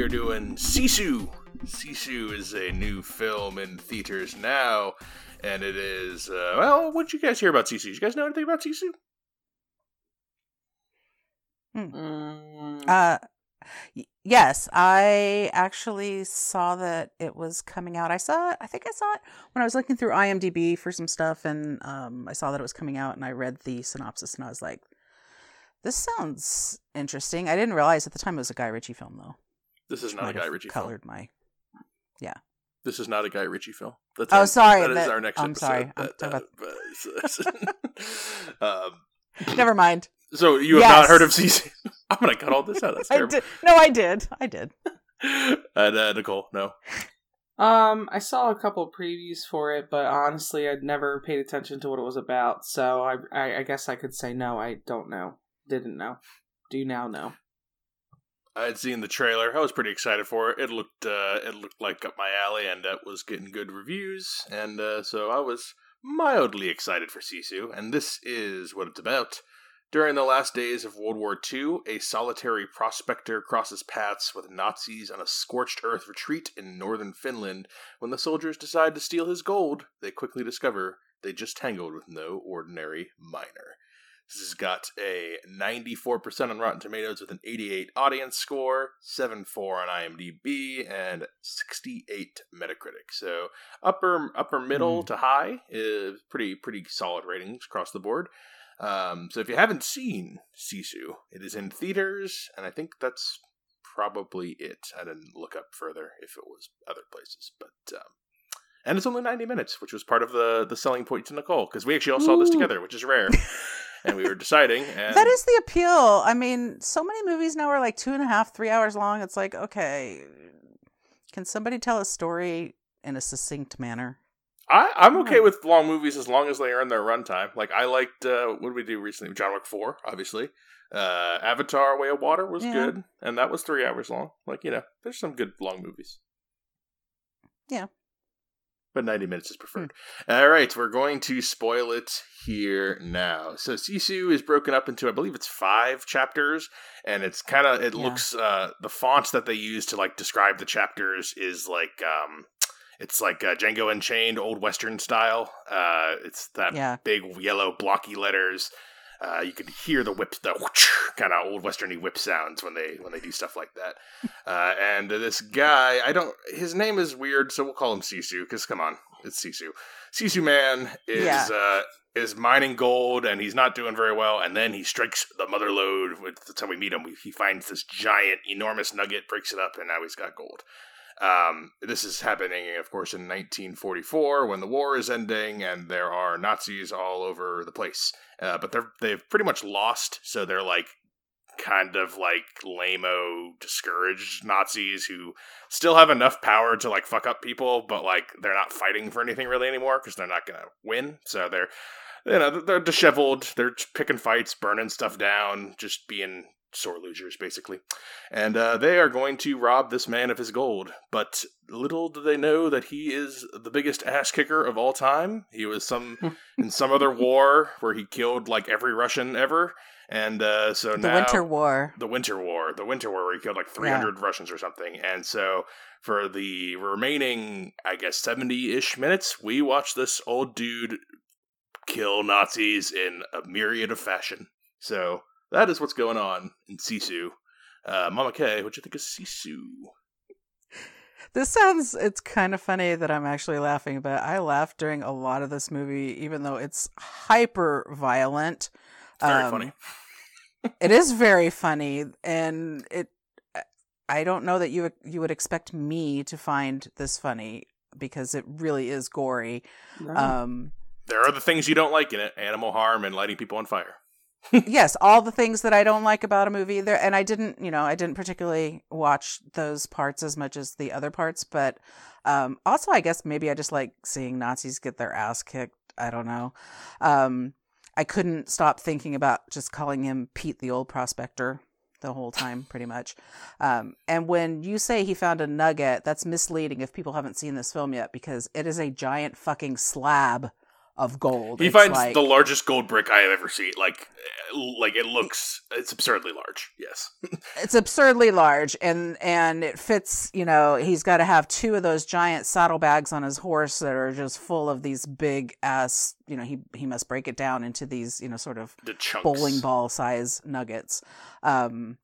Hello. And tonight we are doing Sisu. Sisu is a new film in theaters now, and it is uh, well. What did you guys hear about Sisu? Did you guys know anything about Sisu? Mm. Uh, y- yes, I actually saw that it was coming out. I saw it. I think I saw it when I was looking through IMDb for some stuff, and um, I saw that it was coming out, and I read the synopsis, and I was like, "This sounds interesting." I didn't realize at the time it was a Guy Ritchie film, though. This is not a Guy have Ritchie colored film. my. This is not a Guy Ritchie film. That's Oh, our, sorry, That is our next I'm episode. sorry, I'm That- talking that- um, Never mind. so you have not heard of Sisu? I'm gonna cut all this out. That's I terrible. did. No, I did. I did. And uh, Nicole, no. Um, I saw a couple previews for it, but honestly, I'd never paid attention to what it was about. So I, I, I guess I could say no. I don't know. Didn't know. Do now know. I had seen the trailer. I was pretty excited for it. It looked uh, it looked like up my alley, and it was getting good reviews, and uh, so I was mildly excited for Sisu. And this is what it's about. During the last days of World War II, a solitary prospector crosses paths with Nazis on a scorched earth retreat in northern Finland. When the soldiers decide to steal his gold, they quickly discover they just tangled with no ordinary miner. This has got a 94% on Rotten Tomatoes with an 88 audience score, 7.4 on IMDb, and 68 Metacritic. So upper upper middle Hmm. to high is pretty pretty solid ratings across the board. Um, so if you haven't seen Sisu, it is in theaters, and I think that's probably it. I didn't look up further if it was other places, but um, and it's only 90 minutes, which was part of the the selling point to Nicole because we actually all saw this together, which is rare. and we were deciding, and That is the appeal. I mean, so many movies now are like two and a half, three hours long. It's like, okay, can somebody tell a story in a succinct manner? I, I'm okay with long movies as long as they earn their runtime. Like I liked uh, what did we do recently? John Wick Four, obviously. Uh, Avatar: Way of Water was Yeah. good, and that was three hours long. Like you know, there's some good long movies. Yeah. But 90 minutes is Hmm. preferred. All right, we're going to spoil it here now. So Sisu is broken up into, I believe it's five chapters, and it's kind of, it Yeah. looks, uh, the font that they use to like describe the chapters is like, um, it's like uh, Django Unchained, old Western style. Uh, it's that Yeah. big yellow blocky letters. Uh, you could hear the whip, the kind of old westerny whip sounds when they when they do stuff like that. Uh, and this guy, I don't, his name is weird, so we'll call him Sisu because come on, it's Sisu. Sisu man is Yeah. uh, is mining gold, and he's not doing very well. And then he strikes the mother lode. That's how we meet him. He finds this giant, enormous nugget, breaks it up, and now he's got gold. Um, this is happening, of course, in 1944 when the war is ending and there are Nazis all over the place. Uh, but they're they've pretty much lost, so they're like kind of like lameo, discouraged Nazis who still have enough power to like fuck up people, but like they're not fighting for anything really anymore because they're not gonna win. So they're you know they're disheveled, they're picking fights, burning stuff down, just being sore losers basically and uh, they are going to rob this man of his gold. But little do they know that he is the biggest ass kicker of all time. He was some in some other war where he killed like every Russian ever, and uh, so The now Winter War. the Winter War, the Winter War, where he killed like 300 Russians or something. And so for the remaining, I guess, 70 ish minutes, we watch this old dude kill Nazis in a myriad of fashion. So that is what's going on in Sisu. Uh, Mama K, what do you think of Sisu? This sounds, it's kind of funny that I'm actually laughing, but I laughed during a lot of this movie, even though it's hyper violent. Very Um, funny. it is very funny and it i don't know that you you would expect me to find this funny because it really is gory No. um There are the things you don't like in it animal harm and lighting people on fire. Yes all the things that i don't like about a movie there and i didn't you know i didn't particularly watch those parts as much as the other parts but um also i guess maybe i just like seeing nazis get their ass kicked i don't know. Um i couldn't stop thinking about just calling him pete the old prospector the whole time pretty much. Um and when you say he found a nugget that's misleading if people haven't seen this film yet because it is a giant fucking slab of gold. He It's finds like- the largest gold brick I have ever seen. Like, like it looks, it's absurdly large. Yes. it's absurdly large and and it fits you know he's got to have two of those giant saddlebags on his horse that are just full of these big ass you know he he must break it down into these you know sort of The bowling ball size nuggets um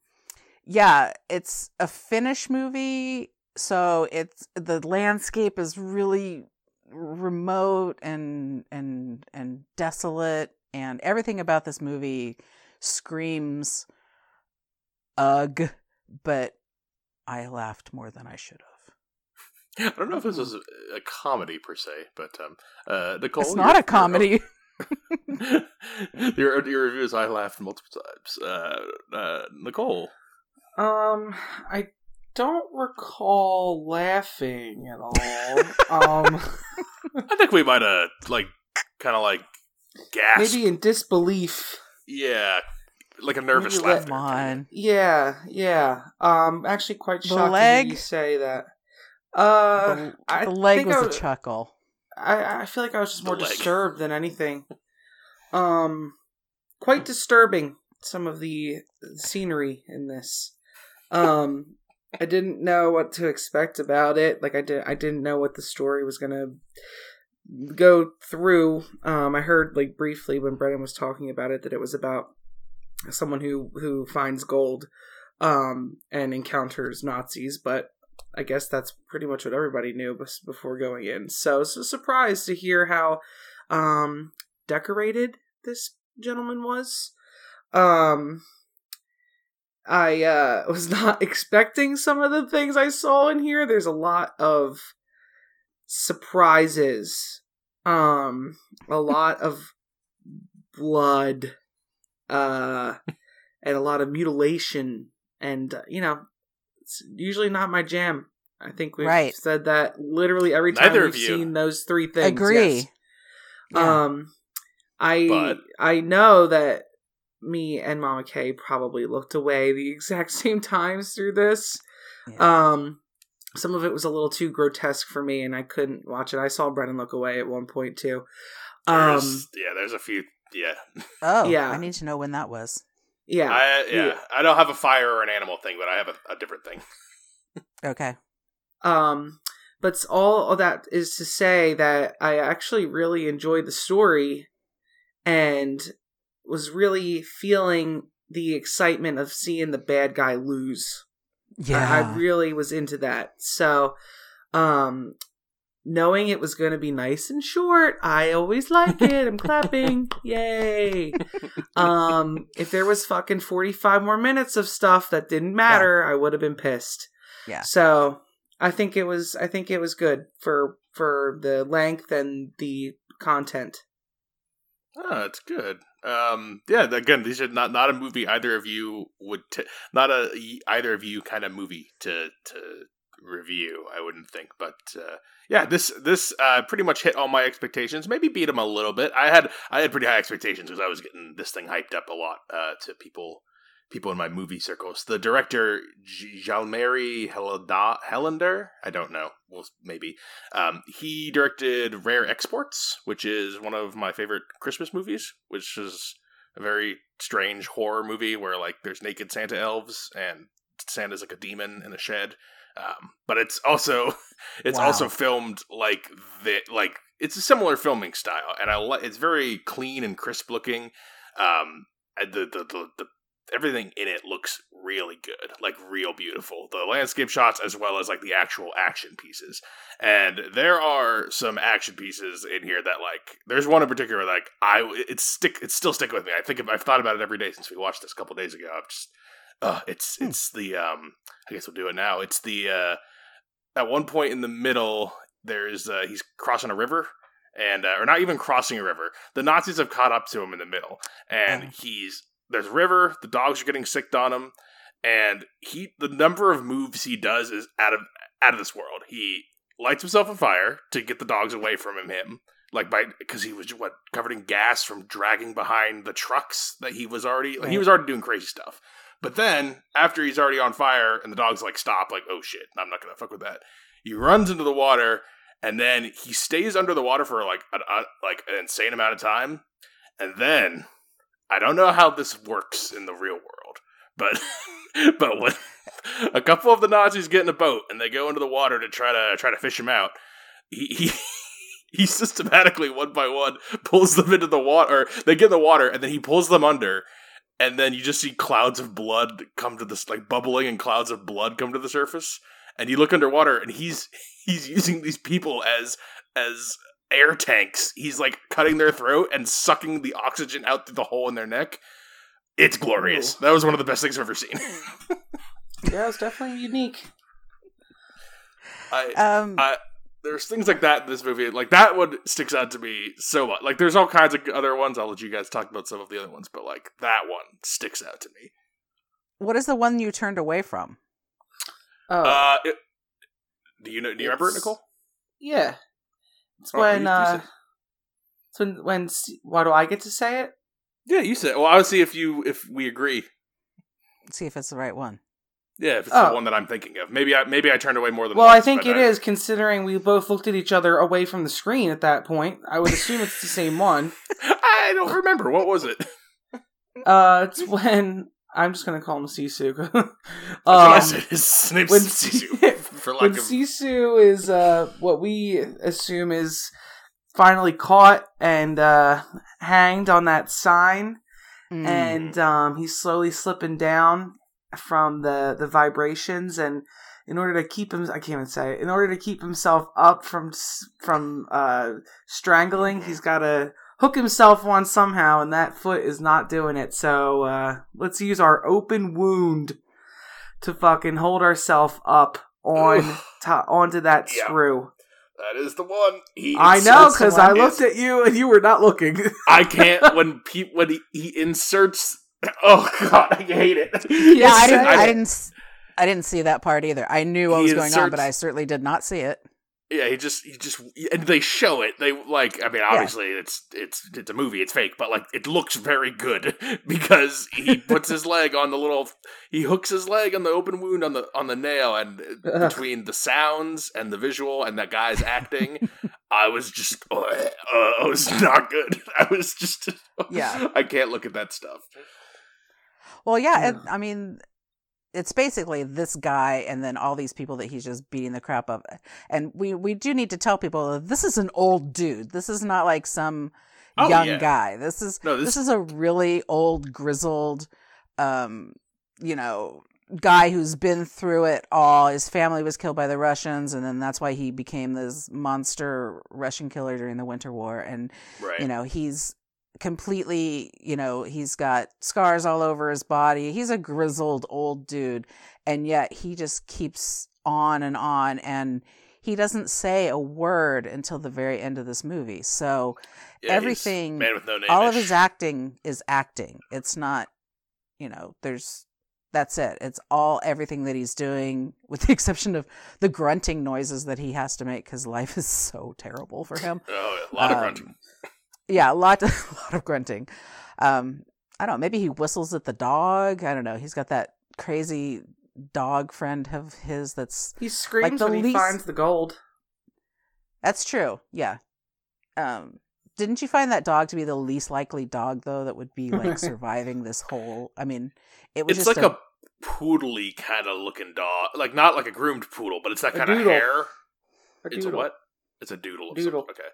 yeah it's a finnish movie so it's the landscape is really remote and and and desolate and everything about this movie screams ugh but i laughed more than i should have. I don't know if this was a, a comedy per se, but um, uh, Nicole, it's not a comedy. your your reviews, I laughed multiple times. Uh, uh, Nicole, Um, I don't recall laughing at all. um, I think we might have like kind of like gasped. maybe in disbelief. yeah, like a nervous Maybe let- come on Yeah, yeah. Um, actually, quite The shocked leg? you say that. Uh, the, I the leg think was I a was- chuckle I, I feel like I was just The more leg. disturbed than anything. Um, quite disturbing. Some of the scenery in this. Um, I didn't know what to expect about it. Like I did, I didn't know what the story was gonna go through. Um, I heard like briefly when Brennan was talking about it that it was about someone who who finds gold, um, and encounters Nazis, but I guess that's pretty much what everybody knew before going in. So it's a surprise to hear how um, decorated this gentleman was. Um, I uh, was not expecting some of the things I saw in here. There's a lot of surprises. Um, a lot of blood, uh, and a lot of mutilation, and uh, you know, it's usually not my jam. I think we've Right. said that literally every time Neither we've seen those three things. agree yes. Yeah. Um, I But- I know that me and Mama K probably looked away the exact same times through this. Yeah. Um, some of it was a little too grotesque for me, and I couldn't watch it. I saw Brennan look away at one point too. Um, There's- yeah, there's a few. Yeah, oh yeah. i need to know when that was yeah, I, yeah, yeah. I don't have a fire or an animal thing, but I have a, a different thing. okay Um, but all of that is to say that I actually really enjoyed the story and was really feeling the excitement of seeing the bad guy lose. yeah I, I really was into that. So, um, knowing it was going to be nice and short, I always like it. I'm clapping. Yay. Um, if there was fucking 45 more minutes of stuff that didn't matter, I would have been pissed. Yeah. So, I think it was I think it was good for for the length and the content. Oh, it's good. Um, yeah. Again, these are not not a movie either of you would t- not a either of you kind of movie to to review. I wouldn't think, but uh, yeah, this this uh, pretty much hit all my expectations. Maybe beat them a little bit. I had I had pretty high expectations because I was getting this thing hyped up a lot uh, to people people in my movie circles. The director J- Jalmari Helander, I don't know, well maybe. Um, he directed Rare Exports, which is one of my favorite Christmas movies, which is a very strange horror movie where like there's naked Santa elves and Santa's like a demon in a shed. Um, but it's also it's Wow. also filmed like the like it's a similar filming style, and I li- it's very clean and crisp looking. Um, the the, the the everything in it looks really good, like real beautiful. The landscape shots as well as like the actual action pieces. And there are some action pieces in here that like there's one in particular like I it's stick it's still sticking with me. I think I've thought about it every day since we watched this a couple days ago. I've just uh it's Hmm. it's the um I guess we'll do it now. It's the uh at one point in the middle there's uh he's crossing a river and uh, or not even crossing a river. The Nazis have caught up to him in the middle and Oh. he's there's river, the dogs are getting sicked on him and he the number of moves he does is out of out of this world. He lights himself on fire to get the dogs away from him. Him like by because he was what covered in gas from dragging behind the trucks that he was already like, he was already doing crazy stuff. But then after he's already on fire and the dogs like stop, like oh shit, I'm not gonna fuck with that. He runs into the water and then he stays under the water for like an, uh, like an insane amount of time, and then I don't know how this works in the real world, but but when a couple of the Nazis get in a boat and they go into the water to try to try to fish him out, he. he He systematically, one by one, pulls them into the water. They get in the water, and then he pulls them under, and then you just see clouds of blood come to this, like bubbling, and clouds of blood come to the surface. And you look underwater, and he's he's using these people as as air tanks. He's like cutting their throat and sucking the oxygen out through the hole in their neck. It's glorious. Ooh. That was one of the best things I've ever seen. Yeah, it's definitely unique. I, Um, I, there's things like that in this movie. Like that one sticks out to me so much. Like there's all kinds of other ones. I'll let you guys talk about some of the other ones, but like that one sticks out to me. what is the one you turned away from? Oh, Uh, it, do you know? Do you remember it, Nicole? yeah. It's Oh, when you- you uh, it's when when why do I get to say it? Yeah, you said. Well, I would see if you if we agree. See if it's the right one. Yeah, if it's Oh. the one that I'm thinking of. Maybe I maybe I turned away more than. Well, once, I think but it is considering we both looked at each other away from the screen at that point. I would assume it's the same one. I don't remember. What was it? Uh, it's when I'm just gonna call him Sisu. That's what I um, said. His name's when Sisu. For lack when of Sisu is uh, what we assume is finally caught and uh, hanged on that sign, Mm. and um, he's slowly slipping down from the the vibrations, and in order to keep him, I can't even say it. In order to keep himself up from from uh, strangling, he's got to hook himself on somehow, and that foot is not doing it. So uh, let's use our open wound to fucking hold ourselves up on to, onto that Yeah. screw. that is the one. He I know because I looked at you and you were not looking. I can't when pe- when he, he inserts. Oh god, I hate it. yeah, I didn't. I- I didn't. s- I didn't see that part either. I knew what He was going on, but I certainly did not see it. Yeah, he just he just and they show it. They like I mean obviously it's it's it's a movie, it's fake, but like it looks very good because he puts his leg on the little he hooks his leg on the open wound on the on the nail and Ugh. between the sounds and the visual and that guy's acting, I was just uh, uh, I was not good. I was just Yeah. I can't look at that stuff. Well, yeah, Yeah. and, I mean, it's basically this guy and then all these people that he's just beating the crap of. And we we do need to tell people that this is an old dude. This is not like some Oh, young yeah. guy. This is No, this, this- is a really old, grizzled, um, you know, guy who's been through it all. His family was killed by the Russians, and then that's why he became this monster Russian killer during the Winter War. And Right. you know he's completely you know he's got scars all over his body. He's a grizzled old dude and yet he just keeps on and on and he doesn't say a word until the very end of this movie. So Yeah, everything- no all of his acting is acting. It's not you know there's that's it. It's all everything that he's doing with the exception of the grunting noises that he has to make because life is so terrible for him. Oh, a lot of Um, grunting. Yeah, a lot, a lot of grunting. Um, I don't know. Maybe he whistles at the dog. I don't know. He's got that crazy dog friend of his. That's he screams the when he finds the gold. that's true. Yeah. Um, didn't you find that dog to be the least likely dog though that would be like surviving this whole? I mean, it was It's just like a, poodly kind of looking dog, like not like a groomed poodle, but it's that kind of hair. A It's a what? It's a doodle. Doodle. Some, okay.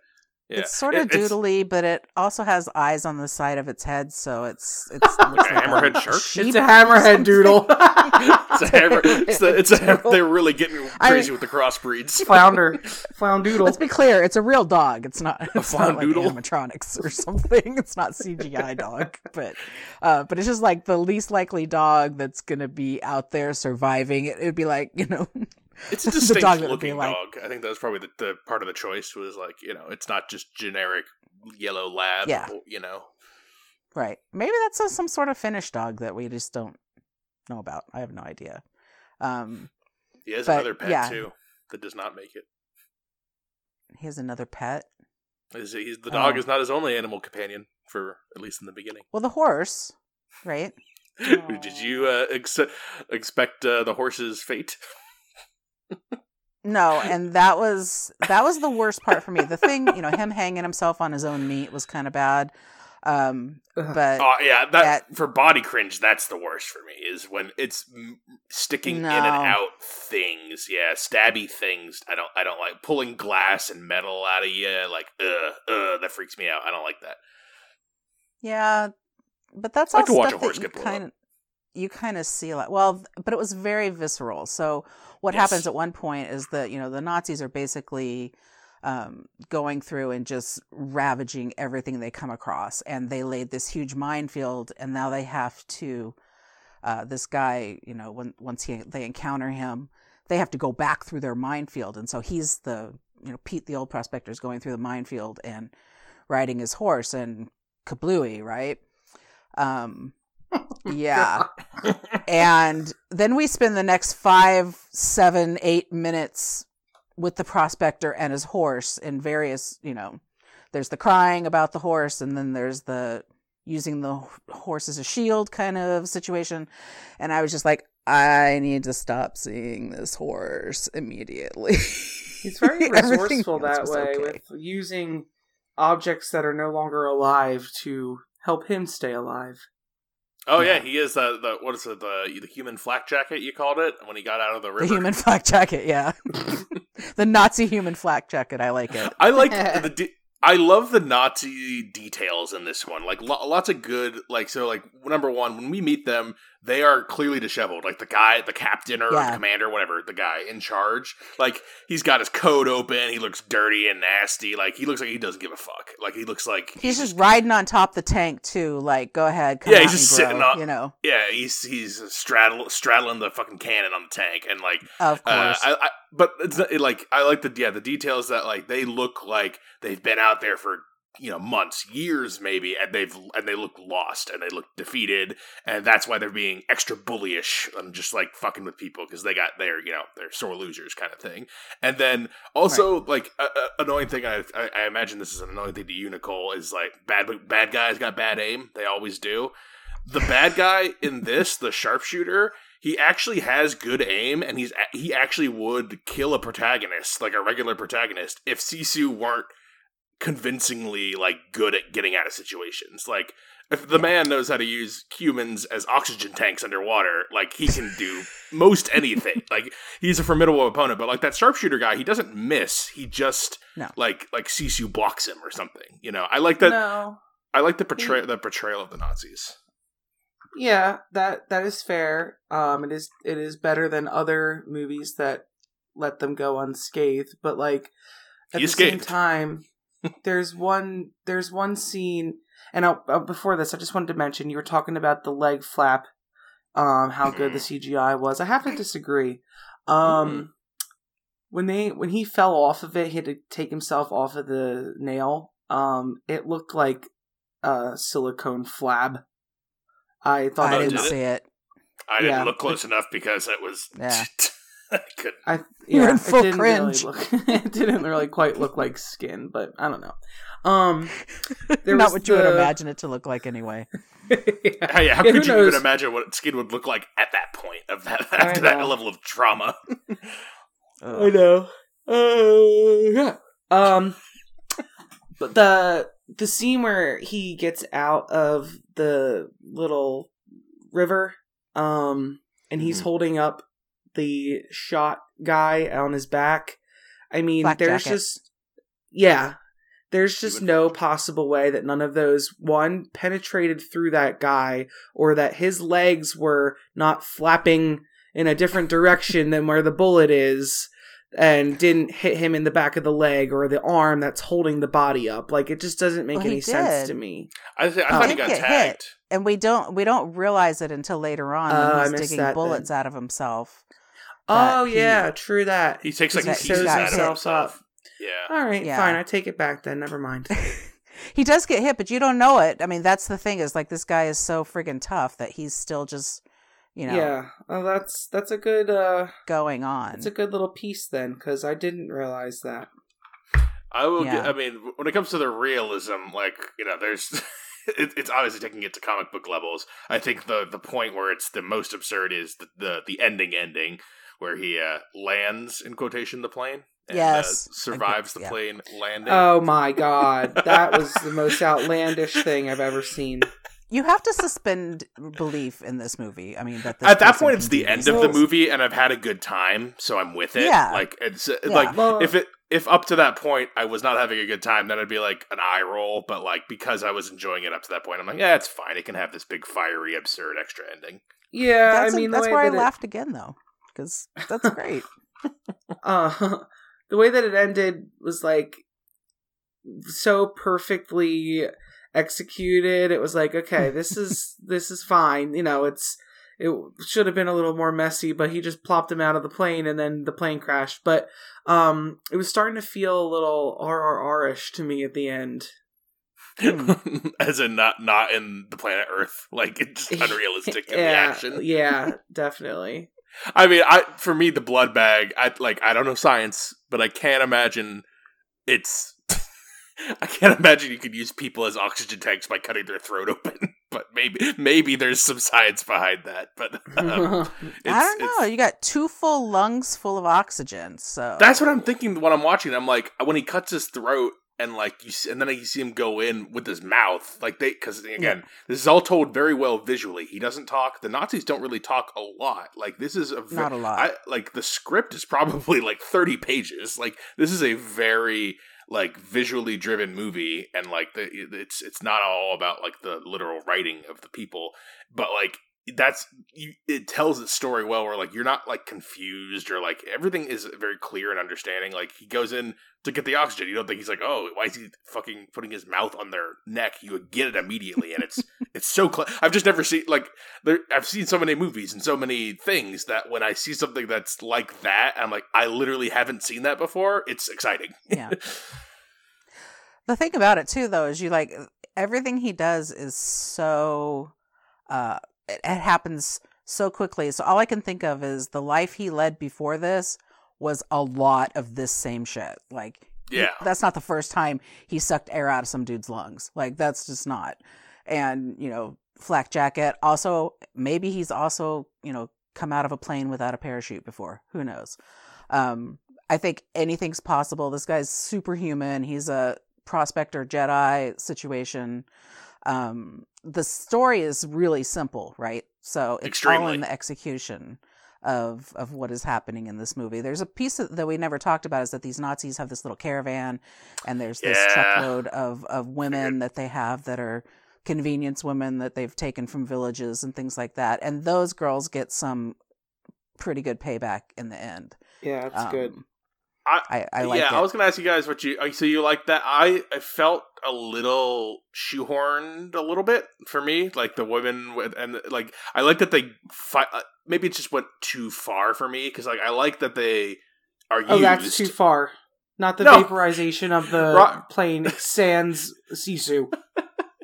Yeah. It's sort of It- doodly, but it also has eyes on the side of its head, so it's it's looks Like a like hammerhead shark? It's a hammerhead doodle. it's a hammer. It's, the, it's a hammer. They're really getting I crazy mean- with the crossbreeds. Flounder. Floundoodle. Let's be clear, it's a real dog. It's not it's not like animatronics or something. It's not CGI dog, but uh, but it's just like the least likely dog that's gonna be out there surviving. It would be like you know, It's a distinct dog that would be looking like- dog. I think that was probably the, the part of the choice was like you know it's not just generic yellow lab. Yeah. You know. right? Maybe that's a, some sort of Finnish dog that we just don't know about. I have no idea. Um, He has But, another pet yeah. too that does not make it. he has another pet. He's, he's, the dog Oh. is not his only animal companion for at least in the beginning. Well, the horse, right? Did you uh, ex- expect uh, the horse's fate? No, and that was that was the worst part for me. The thing, you know, him hanging himself on his own meat was kind of bad. Um, but Oh yeah, that At- for body cringe. That's the worst for me. Is when it's m- sticking in and out things. Yeah, stabby things. I don't. I don't like pulling glass and metal out of you. Like, ugh, ugh. That freaks me out. I don't like that. yeah, but that's I all like to watch stuff a horse that you get blown kind of you kind of see a lot. Well, but it was very visceral. So what Yes. happens at one point is that you know the Nazis are basically um, going through and just ravaging everything they come across, and they laid this huge minefield, and now they have to. Uh, this guy, you know, when once he they encounter him, they have to go back through their minefield, and so he's the you know Pete, the old prospector, is going through the minefield and riding his horse and kablooey, right? Um, yeah, and then we spend the next five, seven, eight minutes with the prospector and his horse in various, you know, there's the crying about the horse, and then there's the using the horse as a shield kind of situation. And I was just like, I need to stop seeing this horse immediately. He's very resourceful that way okay. with using objects that are no longer alive to help him stay alive. Oh yeah, Yeah. he is the the what is it the the human flak jacket you called it when he got out of the river. The human flak jacket, yeah. the Nazi human flak jacket. I like it. I like the. I love the Nazi details in this one. Like lo- lots of good. Like so. Like number one, when we meet them, they are clearly disheveled. Like the guy, the captain or Yeah. commander, whatever, the guy in charge. Like he's got his coat open. He looks dirty and nasty. Like he looks like he doesn't give a fuck. Like he looks like He's just riding on top the tank too. Like, go ahead, come Yeah, he's just sitting on- You know, yeah. He's he's straddle, straddling the fucking cannon on the tank and like of Uh, course. I, I, but it's it, like I like the yeah the details that like they look like they've been out there for you know months, years maybe, and they've and they look lost and they look defeated, and that's why they're being extra bullyish and just like fucking with people because they got their you know they're sore losers kind of thing. And then also like a, a annoying thing I, I I imagine this is an annoying thing to you Nicole is like bad bad guys got bad aim they always do. The bad guy in this, the sharpshooter, he actually has good aim and he's he actually would kill a protagonist like a regular protagonist if sisu weren't convincingly like good at getting out of situations like if the man knows how to use humans as oxygen tanks underwater like he can do most anything like he's a formidable opponent but like that sharpshooter guy he doesn't miss he just No. like like sisu blocks him or something you know i like that no. i like the portray the portrayal of the nazis Yeah, that that is fair. Um, it is it is better than other movies that let them go unscathed. But like at He the same time, there's one there's one scene, and i uh, before this, I just wanted to mention you were talking about the leg flap, um, how good the CGI was. I have to disagree. Um, when they when he fell off of it, he had to take himself off of the nail. Um, it looked like a silicone flab. I thought I didn't did it? see it. I didn't Yeah. look close enough because it was. Yeah. I could. I You're yeah, in full it didn't cringe. Really look, it didn't really quite look like skin, but I don't know. Um, there Not was what you would imagine it to look like anyway. yeah. Hey, how Yeah, could you knows? even imagine what skin would look like at that point of that after that level of trauma? I know. Uh, yeah. Um, but the the scene where he gets out of the little river, um, and he's Mhm. holding up the shot guy on his back. I mean, Flak there's jacket. just yeah. There's just no possible way that none of those one penetrated through that guy or that his legs were not flapping in a different direction than where the bullet is and didn't hit him in the back of the leg or the arm that's holding the body up. Like it just doesn't make Well, he any sense to me. I, th- I thought he Did got get hit. And we don't we don't realize it until later on oh, I when he's digging bullets then. out of himself. That Oh he- yeah, true that. He takes like That- pieces he got out of hit. himself. Yeah. All right, Yeah. fine. I take it back then. Never mind. he does get hit, but you don't know it. I mean, that's the thing is like this guy is so friggin' tough that he's still just, you know, Yeah. Oh, that's that's a good uh going on. It's a good little piece then cuz I didn't realize that. I will. Yeah. Get, I mean, when it comes to the realism, like you know, there's. It, it's obviously taking it to comic book levels. I think the the point where it's the most absurd is the the, the ending ending where he uh, lands in quotation the plane. And, Yes. uh, survives the Yeah. plane landing. Oh my god, that was the most outlandish thing I've ever seen. You have to suspend belief in this movie. I mean, that At that point, it's the end of the movie, and I've had a good time, so I'm with it. Yeah. like it's uh, Yeah. like Well- if it if up to that point I was not having a good time, then I'd be like an eye roll. But like because I was enjoying it up to that point, I'm like, yeah, it's fine. It can have this big fiery, absurd extra ending. Yeah, That's, I mean, the that's why I that it- laughed again, though, because that's great. uh, the way that it ended was like so perfectly executed. It was like, okay, this is this is fine. You know, it's it should have been a little more messy, but he just plopped him out of the plane and then the plane crashed. But um, it was starting to feel a little RRR-ish to me at the end. Hmm. As in not not in the planet Earth, like it's unrealistic in the yeah, action. yeah, definitely. I mean, I for me the blood bag. I like I don't know science, but I can't imagine it's. I can't imagine you could use people as oxygen tanks by cutting their throat open. But maybe maybe there's some science behind that. But um, I don't know. You got two full lungs full of oxygen, so That's what I'm thinking when I'm watching. I'm like, when he cuts his throat and like you, see, and then you see him go in with his mouth, like they, because again, this is all told very well visually. He doesn't talk. The Nazis don't really talk a lot. Like this is a ve- not a lot. I like the script is probably like 30 pages. Like this is a very like visually driven movie and like the it's it's not all about like the literal writing of the people, but like that's you it tells its story well where like you're not like confused or like everything is very clear and understanding. Like he goes in to get the oxygen. You don't think he's like, oh, why is he fucking putting his mouth on their neck? You would get it immediately, and it's it's so. Cl- I've just never seen like there. I've seen so many movies and so many things that when I see something that's like that, I'm like, I literally haven't seen that before. It's exciting. Yeah. the thing about it too, though, is you like everything he does is so. uh it, it happens so quickly. So all I can think of is the life he led before this was a lot of this same shit. Like, he- Yeah. that's not the first time he sucked air out of some dude's lungs. Like, that's just not. And you know, flak jacket. Also, maybe he's also you know come out of a plane without a parachute before. Who knows? Um, I think anything's possible. This guy's superhuman. He's a prospector Jedi situation. Um, the story is really simple, right? So it's all in the execution of of what is happening in this movie. There's a piece that that we never talked about is that these Nazis have this little caravan, and there's this Yeah. truckload of of women that they have that are convenience women that they've taken from villages and things like that, and those girls get some pretty good payback in the end. Yeah, that's Um, good. I, I like yeah, it. I was gonna ask you guys what you. uh, So you like that? I I felt a little shoehorned a little bit for me, like the women with, and like I like that they fight. Uh, maybe it just went too far for me because like I like that they are Oh, used. that's too far. Not the No. vaporization of the Ro- plane sans Sisu.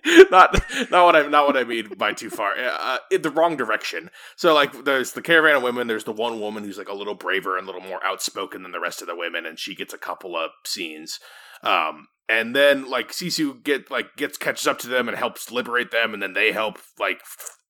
not not what I not what I mean by too far. Uh, in the wrong direction. So like, there's the caravan of women. There's the one woman who's like a little braver and a little more outspoken than the rest of the women, and she gets a couple of scenes. Um, and then like Sisu get like gets catches up to them and helps liberate them, and then they help like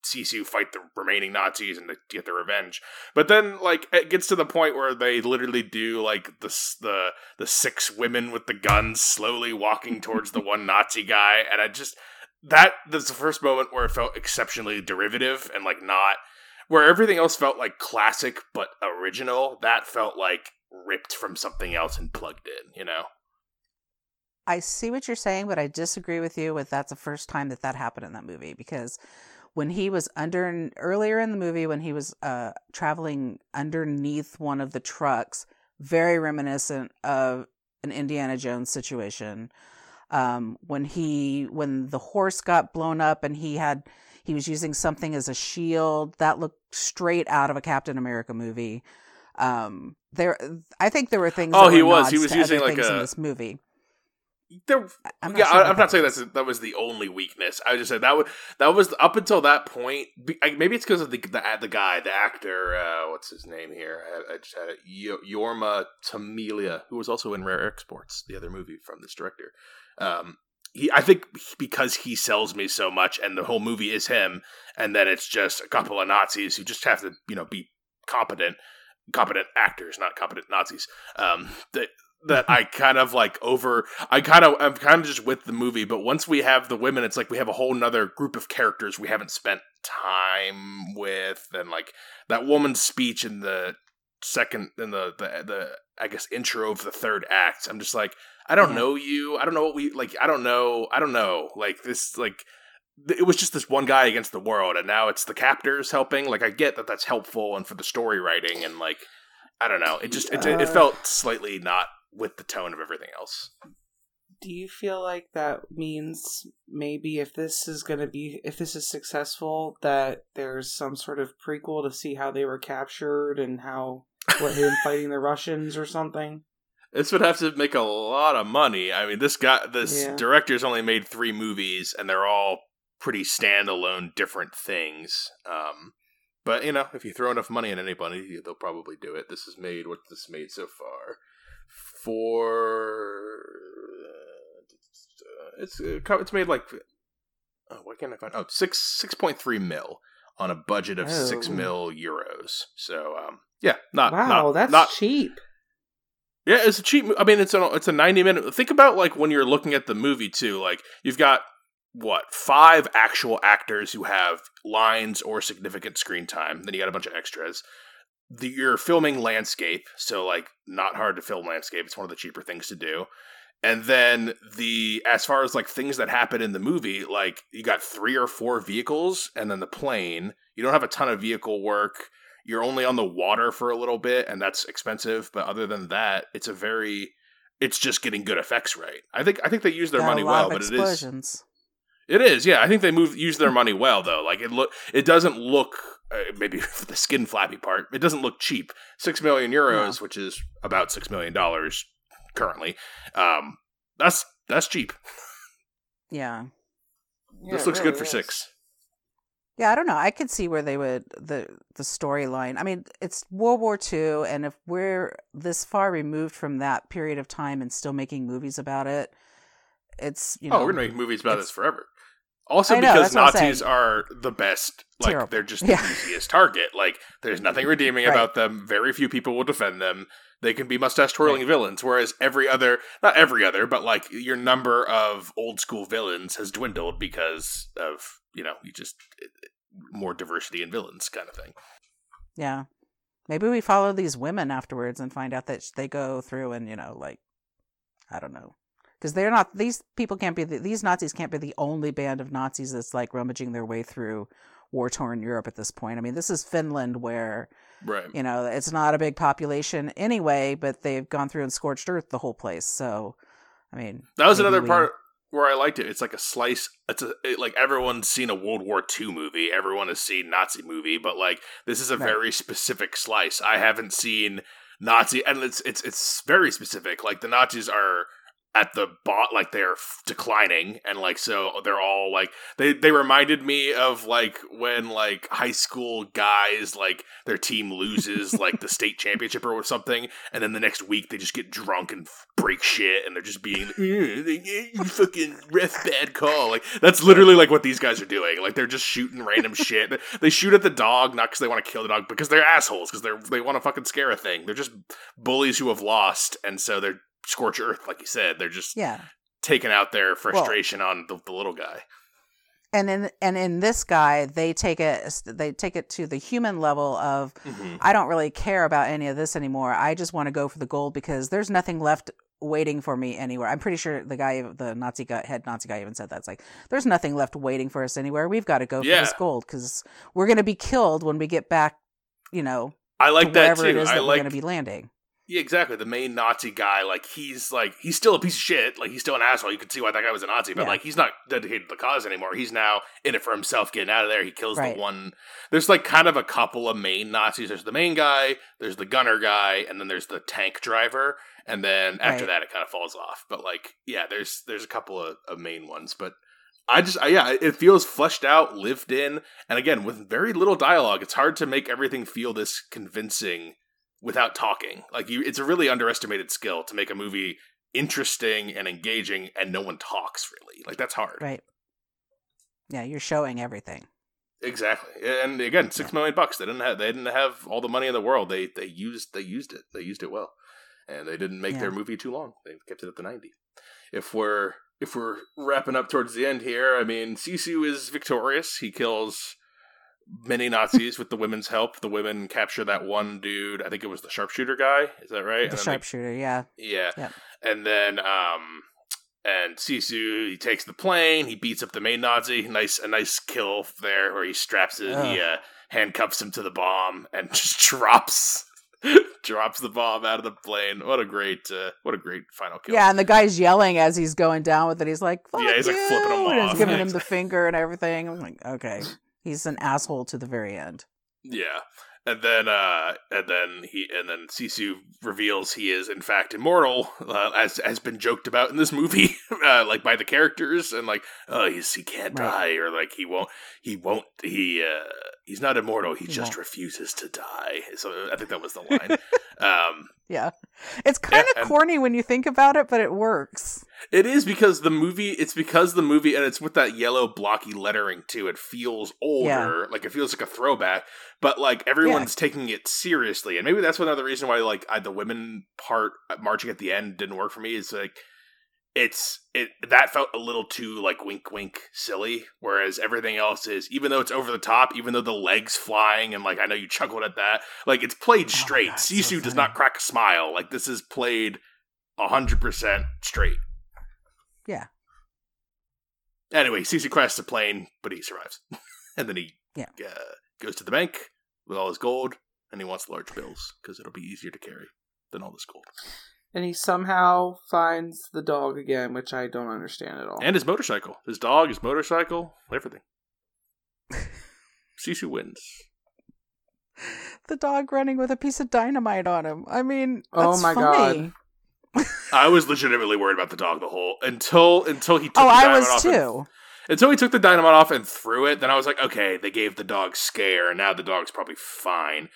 Sisu fight the remaining Nazis and get their revenge. But then like it gets to the point where they literally do like the the the six women with the guns slowly walking towards the one Nazi guy, and I just that that's the first moment where it felt exceptionally derivative and like not where everything else felt like classic but original. That felt like ripped from something else and plugged in. You know. I see what you're saying, but I disagree with you with that's the first time that that happened in that movie because when he was under earlier in the movie when he was uh traveling underneath one of the trucks, very reminiscent of an Indiana Jones situation. Um when he when the horse got blown up and he had he was using something as a shield that looked straight out of a Captain America movie. Um there I think there were things Oh, that he were was. He was using like things in a- this movie. There, I'm yeah, sure I, I'm not saying that's that was the only weakness. I just said that was that was up until that point. Maybe it's because of the, the the guy, the actor. Uh, what's his name here? I, I just had it. Jorma Tommila, who was also in Rare Exports, the other movie from this director. Um, he, I think because he sells me so much, and the whole movie is him, and then it's just a couple of Nazis who just have to, you know, be competent. competent actors, not competent Nazis. Um, that that I kind of like over. I kind of I'm kind of just with the movie, but once we have the women, it's like we have a whole nother group of characters we haven't spent time with, and like that woman's speech in the second in the the the I guess intro of the third act. I'm just like I don't Yeah. know you. I don't know what we like. I don't know. I don't know. Like this like th- it was just this one guy against the world and now it's the captors helping like i get that that's helpful and for the story writing and like i don't know it just it, it Uh, felt slightly not with the tone of everything else Do you feel like that means maybe if this is going to be if this is successful that there's some sort of prequel to see how they were captured and how what him fighting the Russians or something? This would have to make a lot of money i mean this guy this Yeah. director's only made three movies and they're all pretty standalone different things um but you know if you throw enough money at anybody they'll probably do it this is made what this made so far for uh, it's uh, it's made like oh, why can't I find oh six six point three mil on a budget of six mil euros. So um yeah, not wow, not, that's not cheap. Yeah, it's a cheap. I mean, it's a it's a ninety minute. Think about like when you're looking at the movie too. Like you've got what five actual actors who have lines or significant screen time. Then you got a bunch of extras. The, you're filming landscape, so like not hard to film landscape. It's one of the cheaper things to do. And then the as far as like things that happen in the movie, like you got three or four vehicles, and then the plane. You don't have a ton of vehicle work you're only on the water for a little bit and that's expensive but other than that it's a very it's just getting good effects right. I think i think they use their Got money well but it is explosions. it is yeah i think they move use their money well though. Like it look it doesn't look uh, maybe the skin flappy part it doesn't look cheap. 6 million euros which is about 6 million dollars currently um that's that's cheap. Yeah. this looks good for 6 Yeah, I don't know. I could see where they would the the storyline. I mean, it's World War II, and if we're this far removed from that period of time and still making movies about it, it's you know oh we're gonna make movies about this forever also know, because that's what I'm nazis are the best like Terrible. they're just Yeah. the easiest target like there's nothing redeeming Right. about them very few people will defend them they can be mustache twirling villains whereas every other not every other but like your number of old school villains has dwindled because of you know you just more diversity in villains kind of thing yeah. Maybe we follow these women afterwards and find out that they go through and you know like I don't know because they're not these people can't be the, these Nazis can't be the only band of Nazis that's like rummaging their way through war torn Europe at this point. I mean, this is Finland where right you know it's not a big population anyway but they've gone through and scorched earth the whole place so i mean That was another we- part where I liked it. It's like a slice. It's a it, like everyone's seen a World War II movie. Everyone has seen Nazi movie, but like this is a Right. very specific slice. I haven't seen Nazi, and it's it's it's very specific. Like the Nazis are at the bot, like they're f- declining, and like so they're all like they they reminded me of like when like high school guys like their team loses like the state championship or something, and then the next week they just get drunk and f- break shit, and they're just being "Eh, eh, you fucking ref bad call. Like that's literally like what these guys are doing. Like they're just shooting random shit. They- They shoot at the dog not because they want to kill the dog, because they're assholes. Because they're they want to fucking scare a thing. They're just bullies who have lost, and so they're scorch earth, like you said. They're just yeah taking out their frustration on the, the little guy. and in and in this guy they take it they take it to the human level of Mm-hmm. i don't really care about any of this anymore i just want to go for the gold because there's nothing left waiting for me anywhere i'm pretty sure the guy the nazi guy head nazi guy even said that it's like there's nothing left waiting for us anywhere we've got to go for this gold because we're going to be killed when we get back you know I to like that wherever it too. is I that we're going to be landing Yeah, exactly. The main Nazi guy, like he's like he's still a piece of shit. Like he's still an asshole. You can see why that guy was a Nazi, but Yeah. like he's not dedicated to the cause anymore. He's now in it for himself, getting out of there. He kills Right. the one. There's like kind of a couple of main Nazis. There's the main guy, there's the gunner guy, and then there's the tank driver. And then after Right. that, it kind of falls off. But like, yeah, there's there's a couple of, of main ones, but. I just, I, yeah, it feels fleshed out, lived in, and again, with very little dialogue. It's hard to make everything feel this convincing without talking. Like you, it's a really underestimated skill to make a movie interesting and engaging, and no one talks really. Like that's hard. right yeah you're showing everything Exactly, and again, six million bucks. They didn't have they didn't have all the money in the world. They they used they used it. They used it well, and they didn't make Yeah. their movie too long. They kept it at the ninety. If we're if we're wrapping up towards the end here, I mean, Sisu is victorious. He kills many Nazis with the women's help. The women capture that one dude. I think it was the sharpshooter guy. Is that right? The then they sharpshooter, yeah. yeah. Yep. And then um and Sisu he takes the plane, he beats up the main Nazi. Nice a nice kill there where he straps it, he uh, handcuffs him to the bomb and just drops drops the bomb out of the plane. What a great uh, what a great final kill. Yeah, and the guy's yelling as he's going down with it. He's like, Fuck Yeah, he's, like, flipping him and he's off. giving him the finger and everything. I'm like, okay. He's an asshole to the very end. Yeah. And then, uh, and then he, and then Sisu reveals he is in fact immortal, uh, as has been joked about in this movie, uh, like by the characters, and like, oh, he's he can't Right. die, or like he won't, he won't, he, uh, he's not immortal, he, just refuses to die. So I think that was the line. um, Yeah. It's kind of corny when you think about it, but it works. It is because the movie. It's because the movie, and it's with that yellow blocky lettering too. It feels older, like it feels like a throwback. But like everyone's taking it seriously, and maybe that's another reason why like I, the women part uh, marching at the end didn't work for me. Is like it's it that felt a little too like wink wink silly, whereas everything else is even though it's over the top, even though the legs flying and like I know you chuckled at that, like it's played Oh straight. So Sisu does not crack a smile. Like this is played hundred percent straight. Yeah. Anyway, Sisu crashes a plane, but he survives, and then he Yeah. uh, goes to the bank with all his gold, and he wants large bills because it'll be easier to carry than all this gold And he somehow finds the dog again, which I don't understand at all. and his motorcycle, his dog, his motorcycle, everything. Sisu wins. The dog running with a piece of dynamite on him. I mean, Oh that's my funny. I was legitimately worried about the dog the whole until until he took Oh, the I was off and- too. until he took the dynamite off and threw it. Then I was like, okay, they gave the dog scare, and now the dog's probably fine.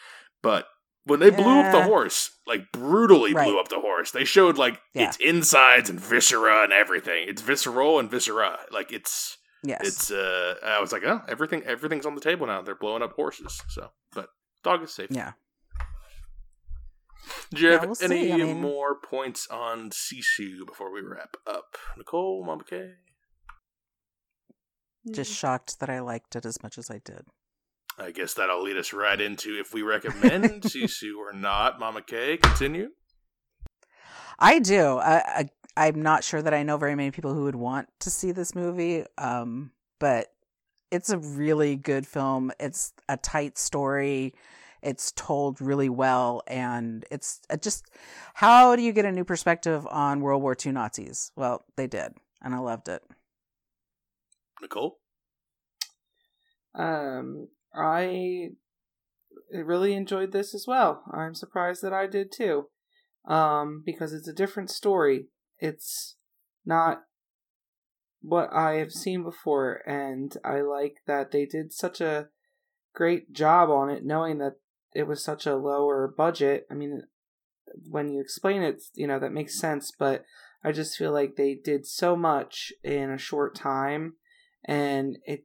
But when they blew up the horse, like brutally Right. blew up the horse, they showed like Yeah. its insides and viscera and everything. It's visceral and viscera. Like it's Yes. it's. uh I was like, oh, everything everything's on the table now. They're blowing up horses. So, but dog is safe. yeah. Do you Yeah, have we'll any I mean- more points on Sisu before we wrap up? Nicole, Mama K? Just shocked that I liked it as much as I did. I guess that'll lead us right into if we recommend Sisu or not. Mama K, continue. I do. I, I I'm not sure that I know very many people who would want to see this movie. Um, but it's a really good film. It's a tight story. It's told really well, and it's uh, just how do you get a new perspective on World War II Nazis? Well, they did, and I loved it. Nicole? Um, I really enjoyed this as well. I'm surprised that I did too. Um, because it's a different story. It's not what I have seen before, and I like that they did such a great job on it, knowing that it was such a lower budget. I mean, when you explain it, you know, that makes sense, but I just feel like they did so much in a short time, and it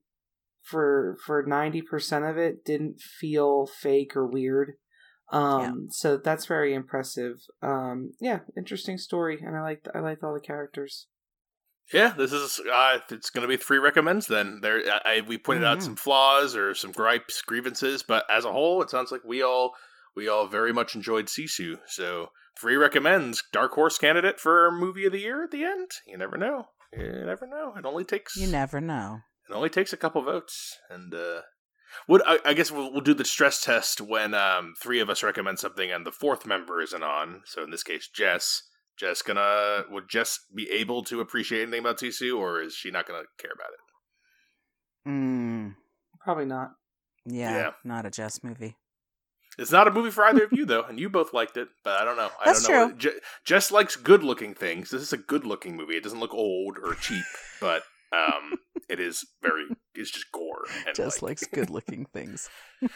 for for 90% of it didn't feel fake or weird um so that's very impressive um yeah interesting story and i liked i liked all the characters Yeah, this is uh, it's going to be three recommends. Then there, I, I- we pointed out Mhm. some flaws or some gripes, grievances, but as a whole, it sounds like we all we all very much enjoyed Sisu. So three recommends, dark horse candidate for movie of the year at the end. You never know. You never know. It only takes You never know. It only takes a couple votes, and uh, what I, I guess we'll, we'll do the stress test when um, three of us recommend something and the fourth member isn't on. So in this case, Jess. Jess gonna would Jess be able to appreciate anything about Sisu, or is she not gonna care about it? Mm, probably not yeah, Yeah. not a Jess movie. It's not a movie for either of you though, and you both liked it, but I don't know. I That's don't know. true. Je- Jess likes good-looking things. This is a good-looking movie. It doesn't look old or cheap, but um, it is very. It's just gore. And Jess like, likes good looking things.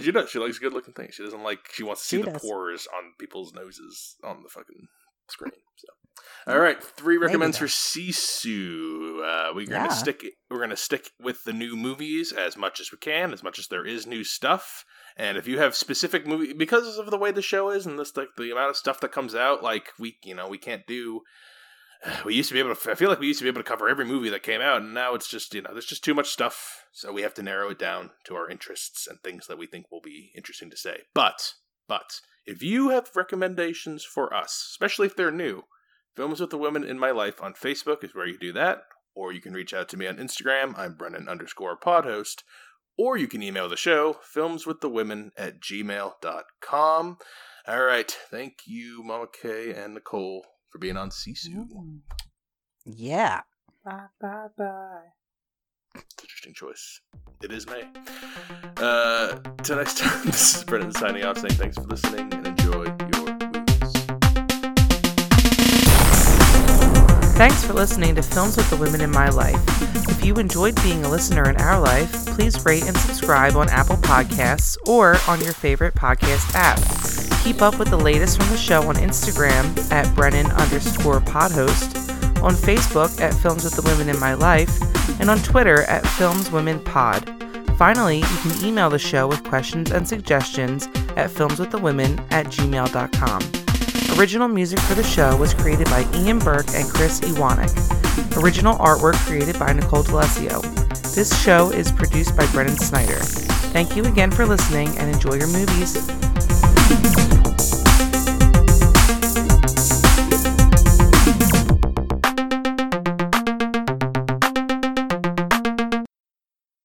She does. She likes good looking things. She doesn't like. She wants to see She the does. pores on people's noses on the fucking screen. So All right, three Maybe recommends for Sisu. Uh, we're gonna Yeah. stick. We're gonna stick with the new movies as much as we can, as much as there is new stuff. And if you have specific movie, because of the way the show is and this like the amount of stuff that comes out, like we, you know, we can't do. We used to be able to. I feel like we used to be able to cover every movie that came out, and now it's just you know there's just too much stuff. So we have to narrow it down to our interests and things that we think will be interesting to say. But but if you have recommendations for us, especially if they're new, Films with the Women in My Life on Facebook is where you do that. Or you can reach out to me on Instagram. I'm Brennan underscore podhost. Or you can email the show, filmswiththewomen at gmail.com. All right. Thank you, Mama K and Nicole, for being on Sisu. Yeah. Bye bye bye. Interesting choice. It is May. Uh, till next time, this is Brennan signing off saying thanks for listening and enjoy your movies. Thanks for listening to Films with the Women in My Life. If you enjoyed being a listener in our life, please rate and subscribe on Apple Podcasts or on your favorite podcast app. Keep up with the latest from the show on Instagram at Brennan underscore podhost, on Facebook at Films with the Women in My Life, and on Twitter at Films Women Pod. Finally, you can email the show with questions and suggestions at filmswiththewomen at gmail.com. Original music for the show was created by Ian Burke and Chris Iwanek. Original artwork created by Nicole D'Alessio. This show is produced by Brennan Snyder. Thank you again for listening and enjoy your movies.